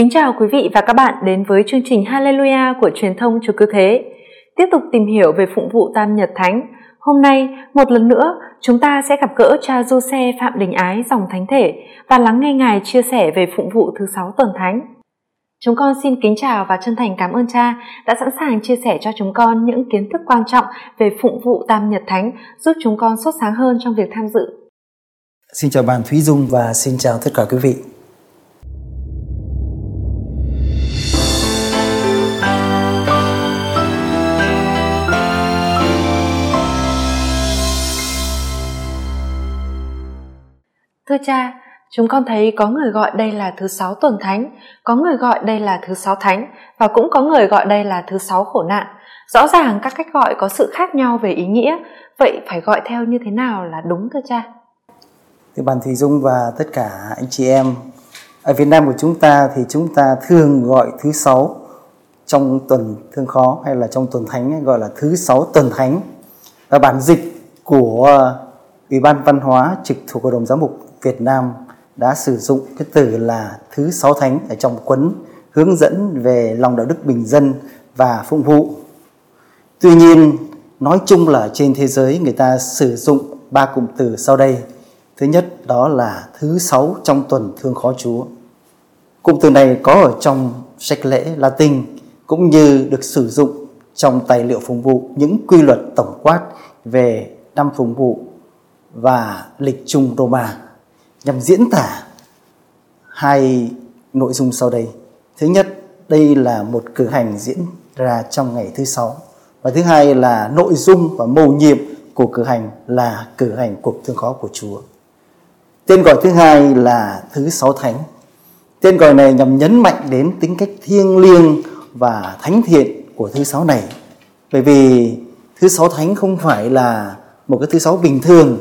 Kính chào quý vị và các bạn đến với chương trình Hallelujah của truyền thông Chúa Cứu Thế. Tiếp tục tìm hiểu về phụng vụ Tam Nhật Thánh. Hôm nay, một lần nữa, chúng ta sẽ gặp gỡ cha Giuse Phạm Đình Ái dòng Thánh Thể và lắng nghe Ngài chia sẻ về phụng vụ thứ sáu tuần Thánh. Chúng con xin kính chào và chân thành cảm ơn cha đã sẵn sàng chia sẻ cho chúng con những kiến thức quan trọng về phụng vụ Tam Nhật Thánh giúp chúng con sốt sáng hơn trong việc tham dự. Xin chào bạn Thúy Dung và xin chào tất cả quý vị. Thưa cha, chúng con thấy có người gọi đây là thứ sáu tuần thánh, có người gọi đây là thứ sáu thánh và cũng có người gọi đây là thứ sáu khổ nạn. Rõ ràng các cách gọi có sự khác nhau về ý nghĩa, vậy phải gọi theo như thế nào là đúng thưa cha? thì bạn Thùy Dung và tất cả anh chị em, ở Việt Nam của chúng ta thì chúng ta thường gọi thứ sáu trong tuần thương khó hay là trong tuần thánh gọi là thứ sáu tuần thánh và bản dịch của ờ, Ủy ban Văn hóa trực thuộc Hội đồng Giám mục Việt Nam đã sử dụng cái từ là thứ sáu thánh ở trong cuốn hướng dẫn về lòng đạo đức bình dân và phụng vụ. Tuy nhiên, nói chung là trên thế giới người ta sử dụng ba cụm từ sau đây. Thứ nhất đó là thứ sáu trong tuần thương khó Chúa. Cụm từ này có ở trong sách lễ Latin cũng như được sử dụng trong tài liệu phụng vụ những quy luật tổng quát về năm phụng vụ và lịch chung Roma nhằm diễn tả hai nội dung sau đây. Thứ nhất, đây là một cử hành diễn ra trong ngày thứ sáu và thứ hai là nội dung và mầu nhiệm của cử hành là cử hành cuộc thương khó của Chúa. Tên gọi thứ hai là thứ sáu thánh. Tên gọi này nhằm nhấn mạnh đến tính cách thiêng liêng và thánh thiện của thứ sáu này. Bởi vì thứ sáu thánh không phải là một cái thứ sáu bình thường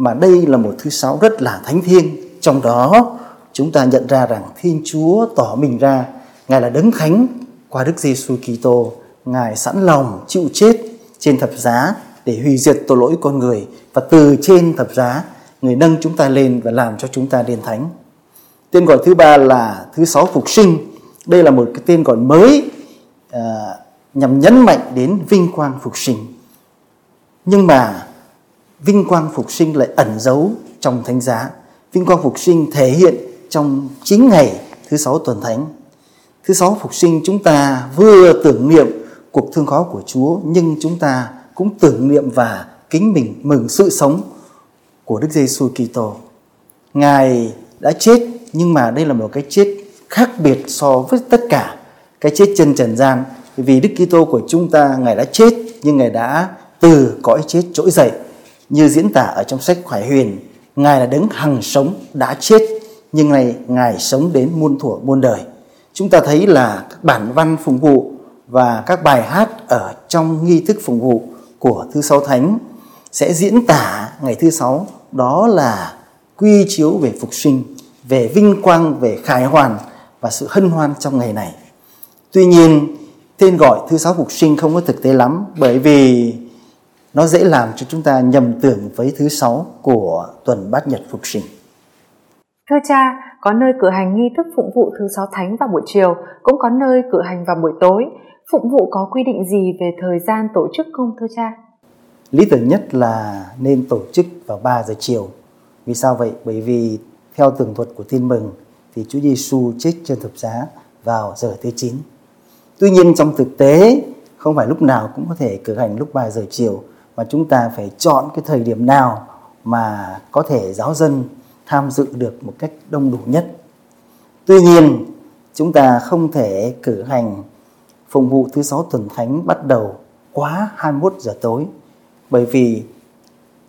mà đây là một thứ sáu rất là thánh thiêng trong đó chúng ta nhận ra rằng Thiên Chúa tỏ mình ra Ngài là đấng thánh qua Đức Giêsu Kitô Ngài sẵn lòng chịu chết trên thập giá để hủy diệt tội lỗi con người và từ trên thập giá người nâng chúng ta lên và làm cho chúng ta lên thánh. Tên gọi thứ ba là thứ sáu phục sinh. Đây là một cái tên gọi mới à, nhằm nhấn mạnh đến vinh quang phục sinh. Nhưng mà vinh quang phục sinh lại ẩn giấu trong thánh giá. Vinh quang phục sinh thể hiện trong chính ngày thứ sáu tuần thánh. Thứ sáu phục sinh chúng ta vừa tưởng niệm cuộc thương khó của Chúa, nhưng chúng ta cũng tưởng niệm và kính mình mừng sự sống của Đức Giêsu Kitô. Ngài đã chết, nhưng mà đây là một cái chết khác biệt so với tất cả cái chết chân trần gian vì Đức Kitô của chúng ta, Ngài đã chết, nhưng Ngài đã từ cõi chết trỗi dậy như diễn tả ở trong sách Khải Huyền, Ngài là đấng hằng sống đã chết, nhưng này Ngài sống đến muôn thuở muôn đời. Chúng ta thấy là các bản văn phụng vụ và các bài hát ở trong nghi thức phụng vụ của thứ sáu thánh sẽ diễn tả ngày thứ sáu, đó là quy chiếu về phục sinh, về vinh quang, về khải hoàn và sự hân hoan trong ngày này. Tuy nhiên, tên gọi thứ sáu phục sinh không có thực tế lắm bởi vì nó dễ làm cho chúng ta nhầm tưởng với thứ sáu của tuần bát nhật phục sinh. Thưa cha, có nơi cử hành nghi thức phụng vụ thứ sáu thánh vào buổi chiều, cũng có nơi cử hành vào buổi tối. Phụng vụ có quy định gì về thời gian tổ chức không thưa cha? Lý tưởng nhất là nên tổ chức vào 3 giờ chiều. Vì sao vậy? Bởi vì theo tường thuật của tin mừng thì Chúa Giêsu chết trên thập giá vào giờ thứ 9. Tuy nhiên trong thực tế không phải lúc nào cũng có thể cử hành lúc 3 giờ chiều mà chúng ta phải chọn cái thời điểm nào mà có thể giáo dân tham dự được một cách đông đủ nhất. Tuy nhiên, chúng ta không thể cử hành phụng vụ thứ sáu tuần thánh bắt đầu quá 21 giờ tối bởi vì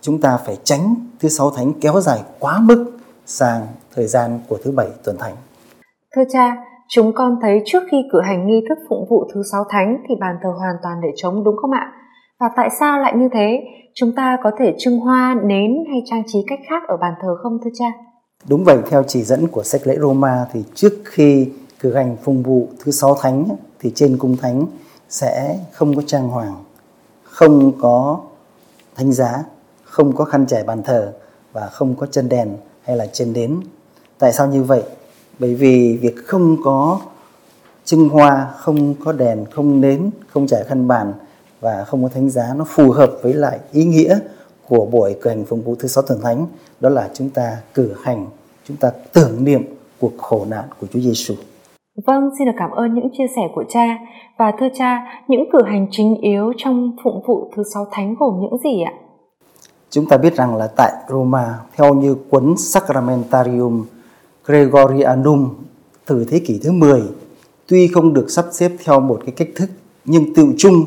chúng ta phải tránh thứ sáu thánh kéo dài quá mức sang thời gian của thứ bảy tuần thánh. Thưa cha, chúng con thấy trước khi cử hành nghi thức phụng vụ thứ sáu thánh thì bàn thờ hoàn toàn để trống đúng không ạ? Và tại sao lại như thế? Chúng ta có thể trưng hoa, nến hay trang trí cách khác ở bàn thờ không thưa cha? Đúng vậy, theo chỉ dẫn của sách lễ Roma thì trước khi cử hành phụng vụ thứ sáu thánh thì trên cung thánh sẽ không có trang hoàng, không có thánh giá, không có khăn trải bàn thờ và không có chân đèn hay là chân đến. Tại sao như vậy? Bởi vì việc không có trưng hoa không có đèn không nến không trải khăn bàn và không có thánh giá nó phù hợp với lại ý nghĩa của buổi cử hành phục vụ thứ sáu tuần thánh đó là chúng ta cử hành chúng ta tưởng niệm cuộc khổ nạn của Chúa Giêsu. Vâng, xin được cảm ơn những chia sẻ của cha và thưa cha, những cử hành chính yếu trong phụng vụ thứ sáu thánh gồm những gì ạ? Chúng ta biết rằng là tại Roma theo như cuốn Sacramentarium Gregorianum từ thế kỷ thứ 10 tuy không được sắp xếp theo một cái cách thức nhưng tự chung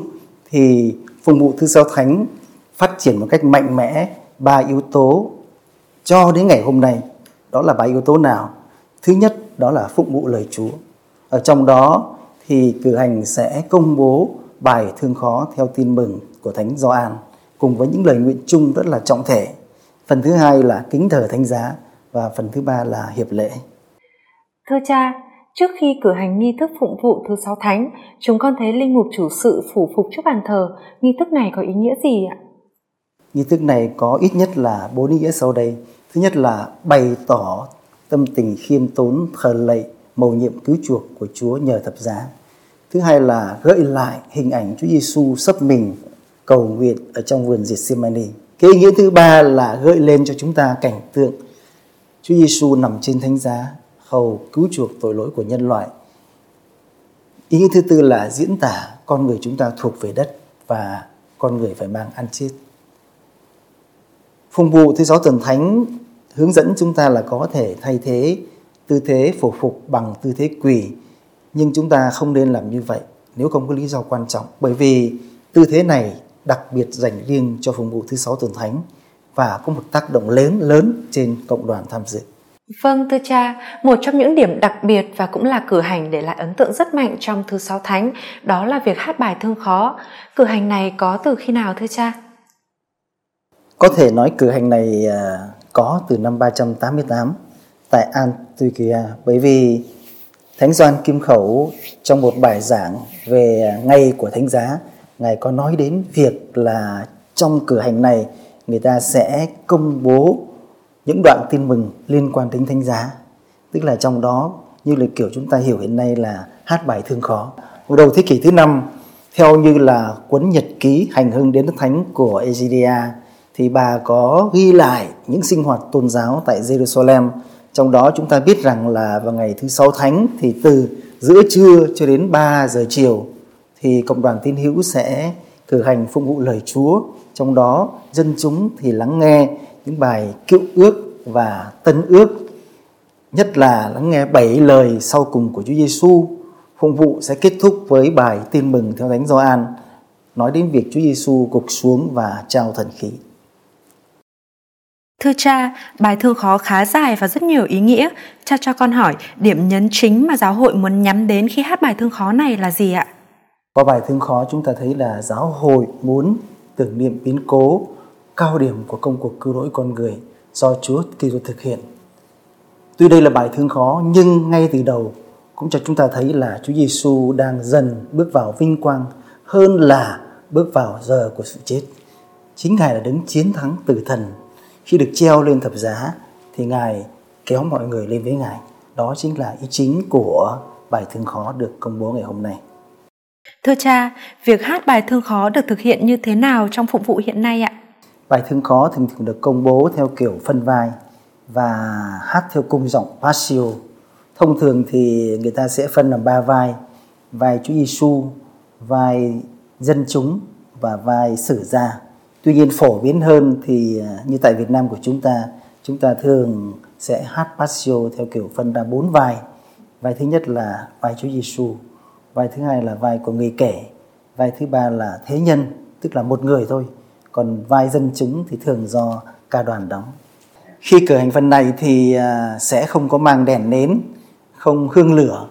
thì phụng vụ thứ sáu thánh phát triển một cách mạnh mẽ ba yếu tố cho đến ngày hôm nay. Đó là ba yếu tố nào? Thứ nhất, đó là phụng vụ lời chúa. Ở trong đó thì cử hành sẽ công bố bài thương khó theo tin mừng của thánh Gioan cùng với những lời nguyện chung rất là trọng thể. Phần thứ hai là kính thờ thánh giá và phần thứ ba là hiệp lễ. Thưa cha Trước khi cử hành nghi thức phụng vụ thứ sáu thánh, chúng con thấy linh mục chủ sự phủ phục trước bàn thờ. Nghi thức này có ý nghĩa gì ạ? Nghi thức này có ít nhất là bốn ý nghĩa sau đây. Thứ nhất là bày tỏ tâm tình khiêm tốn thờ lạy mầu nhiệm cứu chuộc của Chúa nhờ thập giá. Thứ hai là gợi lại hình ảnh Chúa Giêsu sấp mình cầu nguyện ở trong vườn Gethsemane. Cái ý nghĩa thứ ba là gợi lên cho chúng ta cảnh tượng Chúa Giêsu nằm trên thánh giá hầu cứu chuộc tội lỗi của nhân loại. Ý nghĩa thứ tư là diễn tả con người chúng ta thuộc về đất và con người phải mang ăn chết. Phùng vụ thứ sáu tuần thánh hướng dẫn chúng ta là có thể thay thế tư thế phổ phục bằng tư thế quỳ, nhưng chúng ta không nên làm như vậy nếu không có lý do quan trọng, bởi vì tư thế này đặc biệt dành riêng cho phụng vụ thứ sáu tuần thánh và có một tác động lớn lớn trên cộng đoàn tham dự. Vâng thưa cha, một trong những điểm đặc biệt và cũng là cử hành để lại ấn tượng rất mạnh trong thứ sáu thánh đó là việc hát bài thương khó. Cử hành này có từ khi nào thưa cha? Có thể nói cử hành này à, có từ năm 388 tại Antiochia bởi vì Thánh Doan Kim Khẩu trong một bài giảng về ngày của Thánh Giá Ngài có nói đến việc là trong cử hành này người ta sẽ công bố những đoạn tin mừng liên quan đến thánh giá. Tức là trong đó, như là kiểu chúng ta hiểu hiện nay là hát bài thương khó. Hồi đầu thế kỷ thứ năm, theo như là cuốn nhật ký hành hương đến đức thánh của Egidia, thì bà có ghi lại những sinh hoạt tôn giáo tại Jerusalem. Trong đó chúng ta biết rằng là vào ngày thứ sáu thánh, thì từ giữa trưa cho đến 3 giờ chiều, thì cộng đoàn tín hữu sẽ cử hành phụng vụ lời Chúa. Trong đó, dân chúng thì lắng nghe những bài cựu ước và tân ước nhất là lắng nghe bảy lời sau cùng của Chúa Giêsu phụng vụ sẽ kết thúc với bài tin mừng theo Thánh Gioan nói đến việc Chúa Giêsu gục xuống và trao thần khí. Thưa cha, bài thương khó khá dài và rất nhiều ý nghĩa. Cha cho con hỏi, điểm nhấn chính mà giáo hội muốn nhắm đến khi hát bài thương khó này là gì ạ? Qua bài thương khó chúng ta thấy là giáo hội muốn tưởng niệm biến cố cao điểm của công cuộc cứu rỗi con người do Chúa Kitô thực hiện. Tuy đây là bài thương khó nhưng ngay từ đầu cũng cho chúng ta thấy là Chúa Giêsu đang dần bước vào vinh quang hơn là bước vào giờ của sự chết. Chính Ngài là đứng chiến thắng tử thần. Khi được treo lên thập giá thì Ngài kéo mọi người lên với Ngài. Đó chính là ý chính của bài thương khó được công bố ngày hôm nay. Thưa cha, việc hát bài thương khó được thực hiện như thế nào trong phụng vụ hiện nay ạ? Bài thương khó thường thường được công bố theo kiểu phân vai và hát theo cung giọng passio. Thông thường thì người ta sẽ phân làm ba vai, vai Chúa Giêsu, vai dân chúng và vai sử gia. Tuy nhiên phổ biến hơn thì à, như tại Việt Nam của chúng ta, chúng ta thường sẽ hát passio theo kiểu phân ra bốn vai. Vai thứ nhất là vai Chúa Giêsu, vai thứ hai là vai của người kể, vai thứ ba là thế nhân, tức là một người thôi còn vai dân chúng thì thường do ca đoàn đóng. Khi cử hành phần này thì à, sẽ không có mang đèn nến, không hương lửa.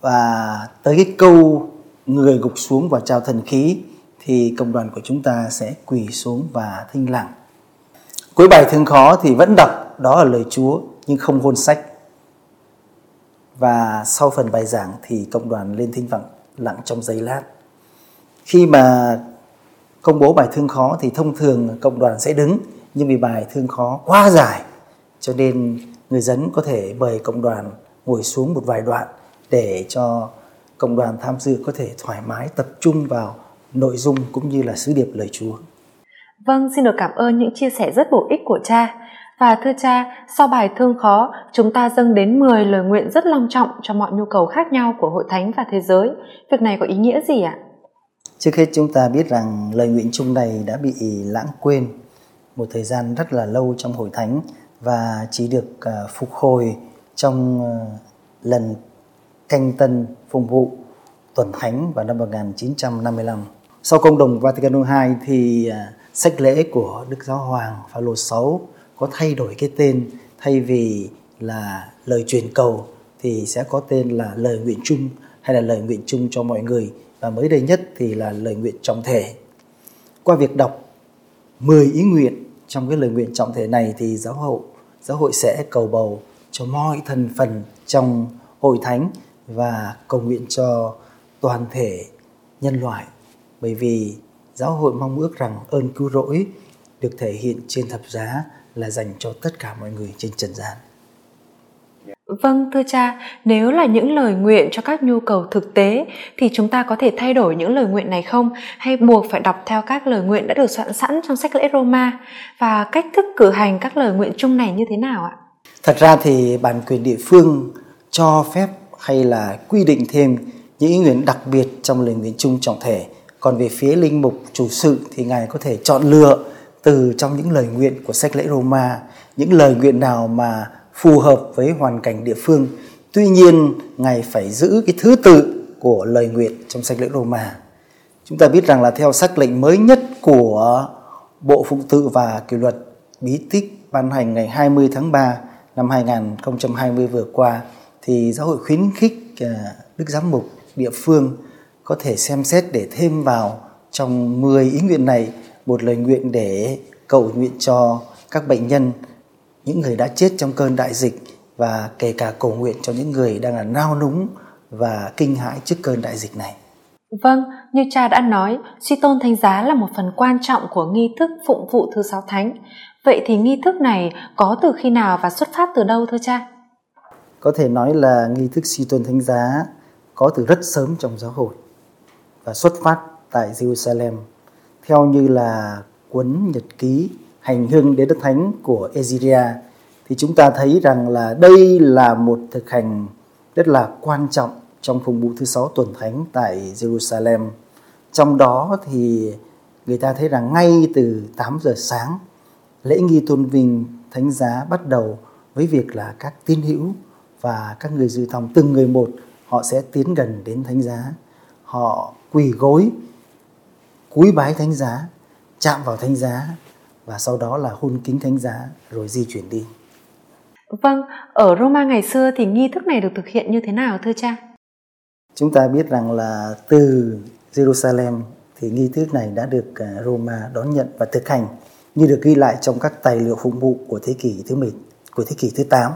Và tới cái câu người gục xuống và trao thần khí thì cộng đoàn của chúng ta sẽ quỳ xuống và thinh lặng. Cuối bài thương khó thì vẫn đọc, đó là lời chúa, nhưng không hôn sách. Và sau phần bài giảng thì cộng đoàn lên thinh vọng lặng trong giây lát. Khi mà công bố bài thương khó thì thông thường cộng đoàn sẽ đứng nhưng vì bài thương khó quá dài cho nên người dân có thể mời cộng đoàn ngồi xuống một vài đoạn để cho cộng đoàn tham dự có thể thoải mái tập trung vào nội dung cũng như là sứ điệp lời Chúa. Vâng, xin được cảm ơn những chia sẻ rất bổ ích của cha. Và thưa cha, sau bài thương khó, chúng ta dâng đến 10 lời nguyện rất long trọng cho mọi nhu cầu khác nhau của hội thánh và thế giới. Việc này có ý nghĩa gì ạ? Trước hết chúng ta biết rằng lời nguyện chung này đã bị lãng quên một thời gian rất là lâu trong hội thánh và chỉ được à, phục hồi trong à, lần canh tân phụng vụ tuần thánh vào năm 1955. Sau công đồng Vatican II thì à, sách lễ của Đức Giáo Hoàng Phaolô 6 có thay đổi cái tên thay vì là lời truyền cầu thì sẽ có tên là lời nguyện chung hay là lời nguyện chung cho mọi người và mới đây nhất thì là lời nguyện trọng thể. Qua việc đọc 10 ý nguyện trong cái lời nguyện trọng thể này thì giáo hội giáo hội sẽ cầu bầu cho mọi thành phần trong hội thánh và cầu nguyện cho toàn thể nhân loại bởi vì giáo hội mong ước rằng ơn cứu rỗi được thể hiện trên thập giá là dành cho tất cả mọi người trên trần gian. Vâng, thưa cha, nếu là những lời nguyện cho các nhu cầu thực tế thì chúng ta có thể thay đổi những lời nguyện này không hay buộc phải đọc theo các lời nguyện đã được soạn sẵn trong sách lễ Roma và cách thức cử hành các lời nguyện chung này như thế nào ạ? Thật ra thì bản quyền địa phương cho phép hay là quy định thêm những ý nguyện đặc biệt trong lời nguyện chung trọng thể. Còn về phía linh mục chủ sự thì ngài có thể chọn lựa từ trong những lời nguyện của sách lễ Roma những lời nguyện nào mà phù hợp với hoàn cảnh địa phương. Tuy nhiên, Ngài phải giữ cái thứ tự của lời nguyện trong sách lễ Roma. Chúng ta biết rằng là theo sắc lệnh mới nhất của Bộ Phụng tự và Kỷ luật Bí tích ban hành ngày 20 tháng 3 năm 2020 vừa qua thì giáo hội khuyến khích à, Đức Giám mục địa phương có thể xem xét để thêm vào trong 10 ý nguyện này một lời nguyện để cầu nguyện cho các bệnh nhân những người đã chết trong cơn đại dịch và kể cả cầu nguyện cho những người đang là nao núng và kinh hãi trước cơn đại dịch này. Vâng, như cha đã nói, suy tôn thánh giá là một phần quan trọng của nghi thức phụng vụ thứ sáu thánh. Vậy thì nghi thức này có từ khi nào và xuất phát từ đâu thưa cha? Có thể nói là nghi thức suy tôn thánh giá có từ rất sớm trong giáo hội và xuất phát tại Jerusalem theo như là cuốn nhật ký hành hương đến đất thánh của Eziria thì chúng ta thấy rằng là đây là một thực hành rất là quan trọng trong phụng vụ thứ sáu tuần thánh tại Jerusalem. Trong đó thì người ta thấy rằng ngay từ 8 giờ sáng, lễ nghi tôn vinh thánh giá bắt đầu với việc là các tín hữu và các người dự thòng từng người một, họ sẽ tiến gần đến thánh giá họ quỳ gối, cúi bái thánh giá, chạm vào thánh giá và sau đó là hôn kính thánh giá rồi di chuyển đi. Vâng, ở Roma ngày xưa thì nghi thức này được thực hiện như thế nào thưa cha? Chúng ta biết rằng là từ Jerusalem thì nghi thức này đã được à, Roma đón nhận và thực hành như được ghi lại trong các tài liệu phụng vụ của thế kỷ thứ 10, của thế kỷ thứ 8.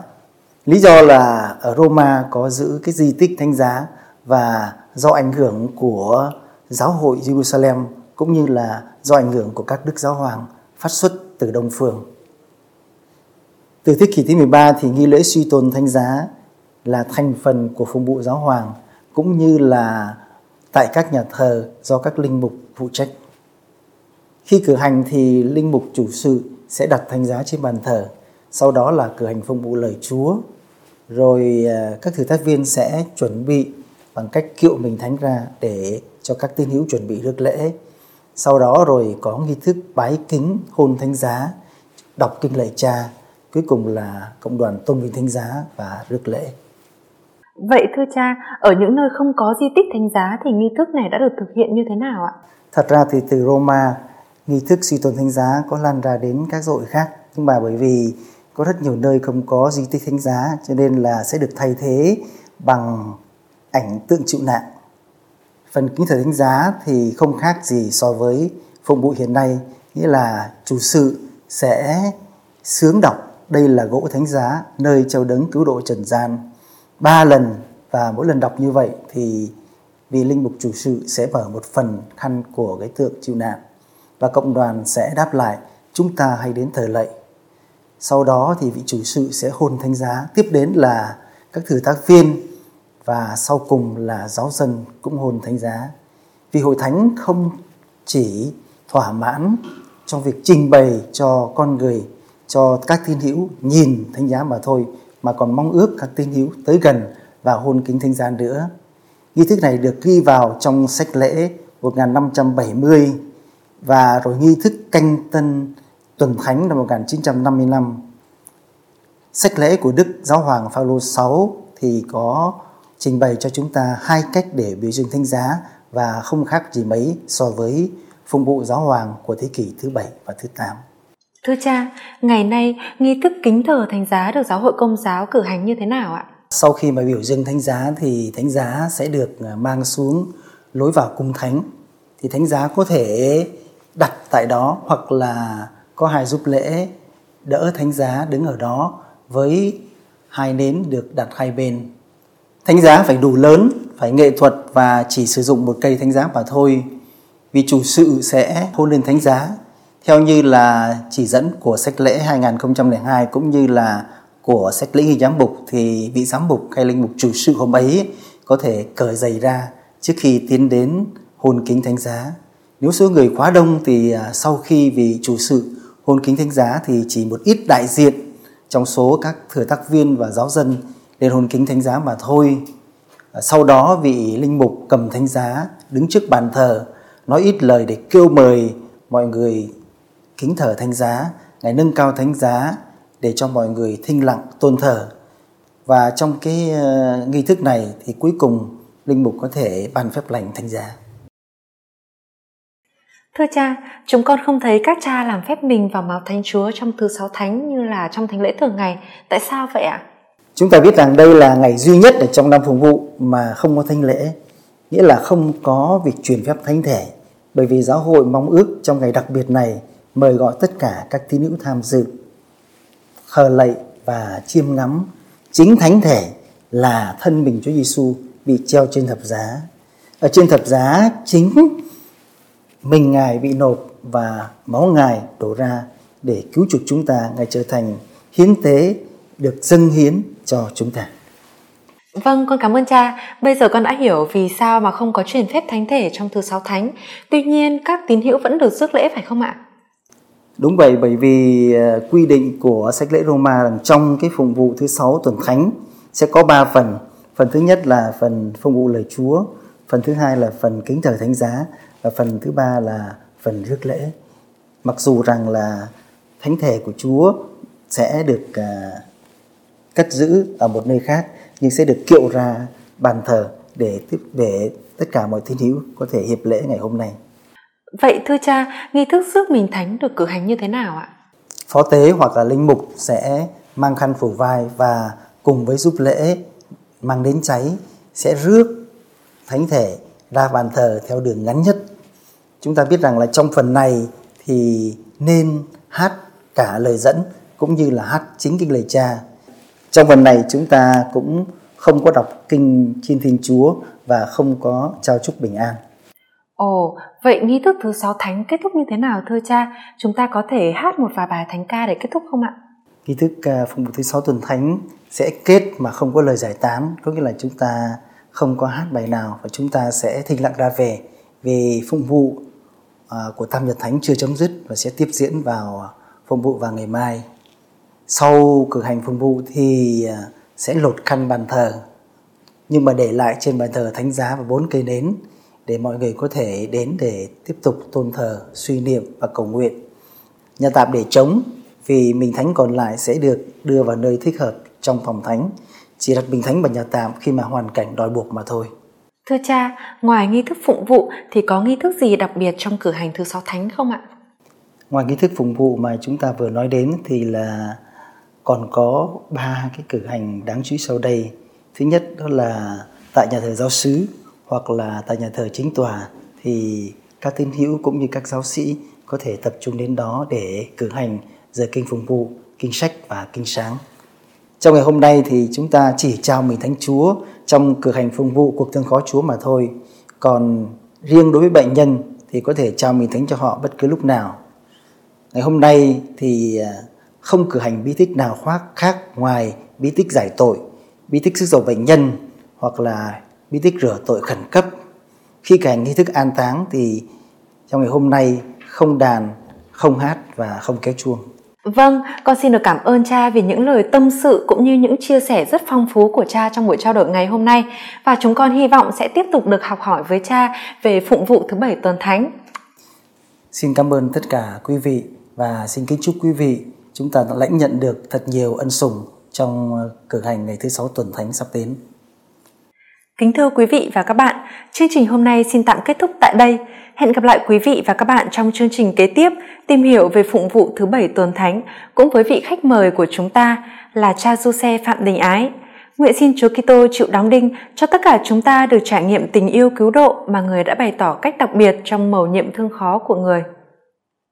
Lý do là ở Roma có giữ cái di tích thánh giá và do ảnh hưởng của giáo hội Jerusalem cũng như là do ảnh hưởng của các đức giáo hoàng phát xuất từ Đông Phương. Từ thế kỷ thứ 13 thì nghi lễ suy tôn thánh giá là thành phần của phong vụ giáo hoàng cũng như là tại các nhà thờ do các linh mục phụ trách. Khi cử hành thì linh mục chủ sự sẽ đặt thánh giá trên bàn thờ, sau đó là cử hành phong vụ lời Chúa, rồi à, các thử thách viên sẽ chuẩn bị bằng cách kiệu mình thánh ra để cho các tín hữu chuẩn bị rước lễ sau đó rồi có nghi thức bái kính hôn thánh giá đọc kinh lạy cha cuối cùng là cộng đoàn tôn vinh thánh giá và rước lễ Vậy thưa cha, ở những nơi không có di tích thánh giá thì nghi thức này đã được thực hiện như thế nào ạ? Thật ra thì từ Roma, nghi thức suy tôn thánh giá có lan ra đến các dội khác. Nhưng mà bởi vì có rất nhiều nơi không có di tích thánh giá cho nên là sẽ được thay thế bằng ảnh tượng chịu nạn phần kính thờ thánh giá thì không khác gì so với phụng vụ hiện nay, nghĩa là chủ sự sẽ sướng đọc đây là gỗ thánh giá, nơi châu đấng cứu độ trần gian. Ba lần và mỗi lần đọc như vậy thì vị linh mục chủ sự sẽ mở một phần khăn của cái tượng chịu nạn và cộng đoàn sẽ đáp lại, chúng ta hãy đến thờ lạy. Sau đó thì vị chủ sự sẽ hôn thánh giá. Tiếp đến là các thử tác viên và sau cùng là giáo dân cũng hôn thánh giá. Vì hội thánh không chỉ thỏa mãn trong việc trình bày cho con người, cho các tín hữu nhìn thánh giá mà thôi, mà còn mong ước các tín hữu tới gần và hôn kính thánh giá nữa. Nghi thức này được ghi vào trong sách lễ 1570 và rồi nghi thức canh tân tuần thánh năm 1955. Sách lễ của Đức Giáo hoàng Phaolô 6 thì có trình bày cho chúng ta hai cách để biểu dương thánh giá và không khác gì mấy so với phụng vụ giáo hoàng của thế kỷ thứ bảy và thứ 8. Thưa cha, ngày nay nghi thức kính thờ thánh giá được giáo hội công giáo cử hành như thế nào ạ? Sau khi mà biểu dương thánh giá thì thánh giá sẽ được à, mang xuống lối vào cung thánh. Thì thánh giá có thể đặt tại đó hoặc là có hai giúp lễ đỡ thánh giá đứng ở đó với hai nến được đặt hai bên. Thánh giá phải đủ lớn, phải nghệ thuật và chỉ sử dụng một cây thánh giá mà thôi. Vì chủ sự sẽ hôn lên thánh giá theo như là chỉ dẫn của sách lễ 2002 cũng như là của sách lễ ghi giám mục thì vị giám mục hay linh mục chủ sự hôm ấy có thể cởi giày ra trước khi tiến đến hôn kính thánh giá. Nếu số người quá đông thì à, sau khi vị chủ sự hôn kính thánh giá thì chỉ một ít đại diện trong số các thừa tác viên và giáo dân lên hôn kính thánh giá mà thôi. À, sau đó vị linh mục cầm thánh giá đứng trước bàn thờ nói ít lời để kêu mời mọi người kính thờ thánh giá, ngài nâng cao thánh giá để cho mọi người thinh lặng tôn thờ. Và trong cái ờ, nghi thức này thì cuối cùng linh mục có thể ban phép lành thánh giá. Thưa cha, chúng con không thấy các cha làm phép mình vào máu Thánh Chúa trong thứ sáu thánh như là trong thánh lễ thường ngày. Tại sao vậy ạ? Chúng ta biết rằng đây là ngày duy nhất ở trong năm phục vụ mà không có thánh lễ, nghĩa là không có việc truyền phép thánh thể. Bởi vì giáo hội mong ước trong ngày đặc biệt này mời gọi tất cả các tín hữu tham dự, thờ lạy và chiêm ngắm chính thánh thể là thân mình Chúa Giêsu bị treo trên thập giá. Ở trên thập giá chính mình Ngài bị nộp và máu Ngài đổ ra để cứu chuộc chúng ta, Ngài trở thành hiến tế được dâng hiến cho chúng ta. Vâng, con cảm ơn cha. Bây giờ con đã hiểu vì sao mà không có truyền phép thánh thể trong thứ sáu thánh. Tuy nhiên, các tín hữu vẫn được rước lễ phải không ạ? Đúng vậy, bởi vì ờ, quy định của sách lễ Roma rằng trong cái phụng vụ thứ sáu tuần thánh sẽ có ba phần. Phần thứ nhất là phần phụng vụ lời Chúa, phần thứ hai là phần kính thờ thánh giá và phần thứ ba là phần rước lễ. Mặc dù rằng là thánh thể của Chúa sẽ được uh, cất giữ ở một nơi khác nhưng sẽ được kiệu ra bàn thờ để tiếp để tất cả mọi tín hữu có thể hiệp lễ ngày hôm nay. Vậy thưa cha, nghi thức rước mình thánh được cử hành như thế nào ạ? Phó tế hoặc là linh mục sẽ mang khăn phủ vai và cùng với giúp lễ mang đến cháy sẽ rước thánh thể ra bàn thờ theo đường ngắn nhất. Chúng ta biết rằng là trong phần này thì nên hát cả lời dẫn cũng như là hát chính kinh lời cha. Trong phần này chúng ta cũng không có đọc kinh Thiên Thiên Chúa và không có trao chúc bình an. Ồ, vậy nghi thức thứ sáu thánh kết thúc như thế nào thưa cha? Chúng ta có thể hát một vài bài thánh ca để kết thúc không ạ? Nghi thức uh, phụng vụ thứ sáu tuần thánh sẽ kết mà không có lời giải tán, có nghĩa là chúng ta không có hát bài nào và chúng ta sẽ thinh lặng ra về vì phụng vụ uh, của Tam Nhật Thánh chưa chấm dứt và sẽ tiếp diễn vào phụng vụ vào ngày mai. Sau cử hành phụng vụ thì uh, sẽ lột khăn bàn thờ nhưng mà để lại trên bàn thờ thánh giá và bốn cây nến để mọi người có thể đến để tiếp tục tôn thờ, suy niệm và cầu nguyện. Nhà tạm để trống vì mình thánh còn lại sẽ được đưa vào nơi thích hợp trong phòng thánh. Chỉ đặt bình thánh vào nhà tạm khi mà hoàn cảnh đòi buộc mà thôi. Thưa cha, ngoài nghi thức phụng vụ thì có nghi thức gì đặc biệt trong cử hành thứ sáu thánh không ạ? Ngoài nghi thức phụng vụ mà chúng ta vừa nói đến thì là còn có ba cái cử hành đáng chú ý sau đây. Thứ nhất đó là tại nhà thờ giáo sứ hoặc là tại nhà thờ chính tòa thì các tín hữu cũng như các giáo sĩ có thể tập trung đến đó để cử hành giờ kinh phục vụ, kinh sách và kinh sáng. Trong ngày hôm nay thì chúng ta chỉ chào mình Thánh Chúa trong cử hành phục vụ cuộc thương khó Chúa mà thôi. Còn riêng đối với bệnh nhân thì có thể chào mình Thánh cho họ bất cứ lúc nào. Ngày hôm nay thì à, không cử hành bí tích nào khác khác ngoài bí tích giải tội, bí tích sức dầu bệnh nhân hoặc là bí tích rửa tội khẩn cấp. Khi cảnh nghi thức an táng thì trong ngày hôm nay không đàn không hát và không kéo chuông. Vâng, con xin được cảm ơn cha vì những lời tâm sự cũng như những chia sẻ rất phong phú của cha trong buổi trao đổi ngày hôm nay. Và chúng con hy vọng sẽ tiếp tục được học hỏi với cha về phụng vụ thứ bảy tuần thánh. Xin cảm ơn tất cả quý vị và xin kính chúc quý vị chúng ta đã lãnh nhận được thật nhiều ân sủng trong ờ, cử hành ngày thứ sáu tuần thánh sắp đến. Kính thưa quý vị và các bạn, chương trình hôm nay xin tạm kết thúc tại đây. Hẹn gặp lại quý vị và các bạn trong chương trình kế tiếp tìm hiểu về phụng vụ thứ bảy tuần thánh cũng với vị khách mời của chúng ta là cha du xe Phạm Đình Ái. Nguyện xin Chúa Kitô chịu đóng đinh cho tất cả chúng ta được trải nghiệm tình yêu cứu độ mà người đã bày tỏ cách đặc biệt trong mầu nhiệm thương khó của người.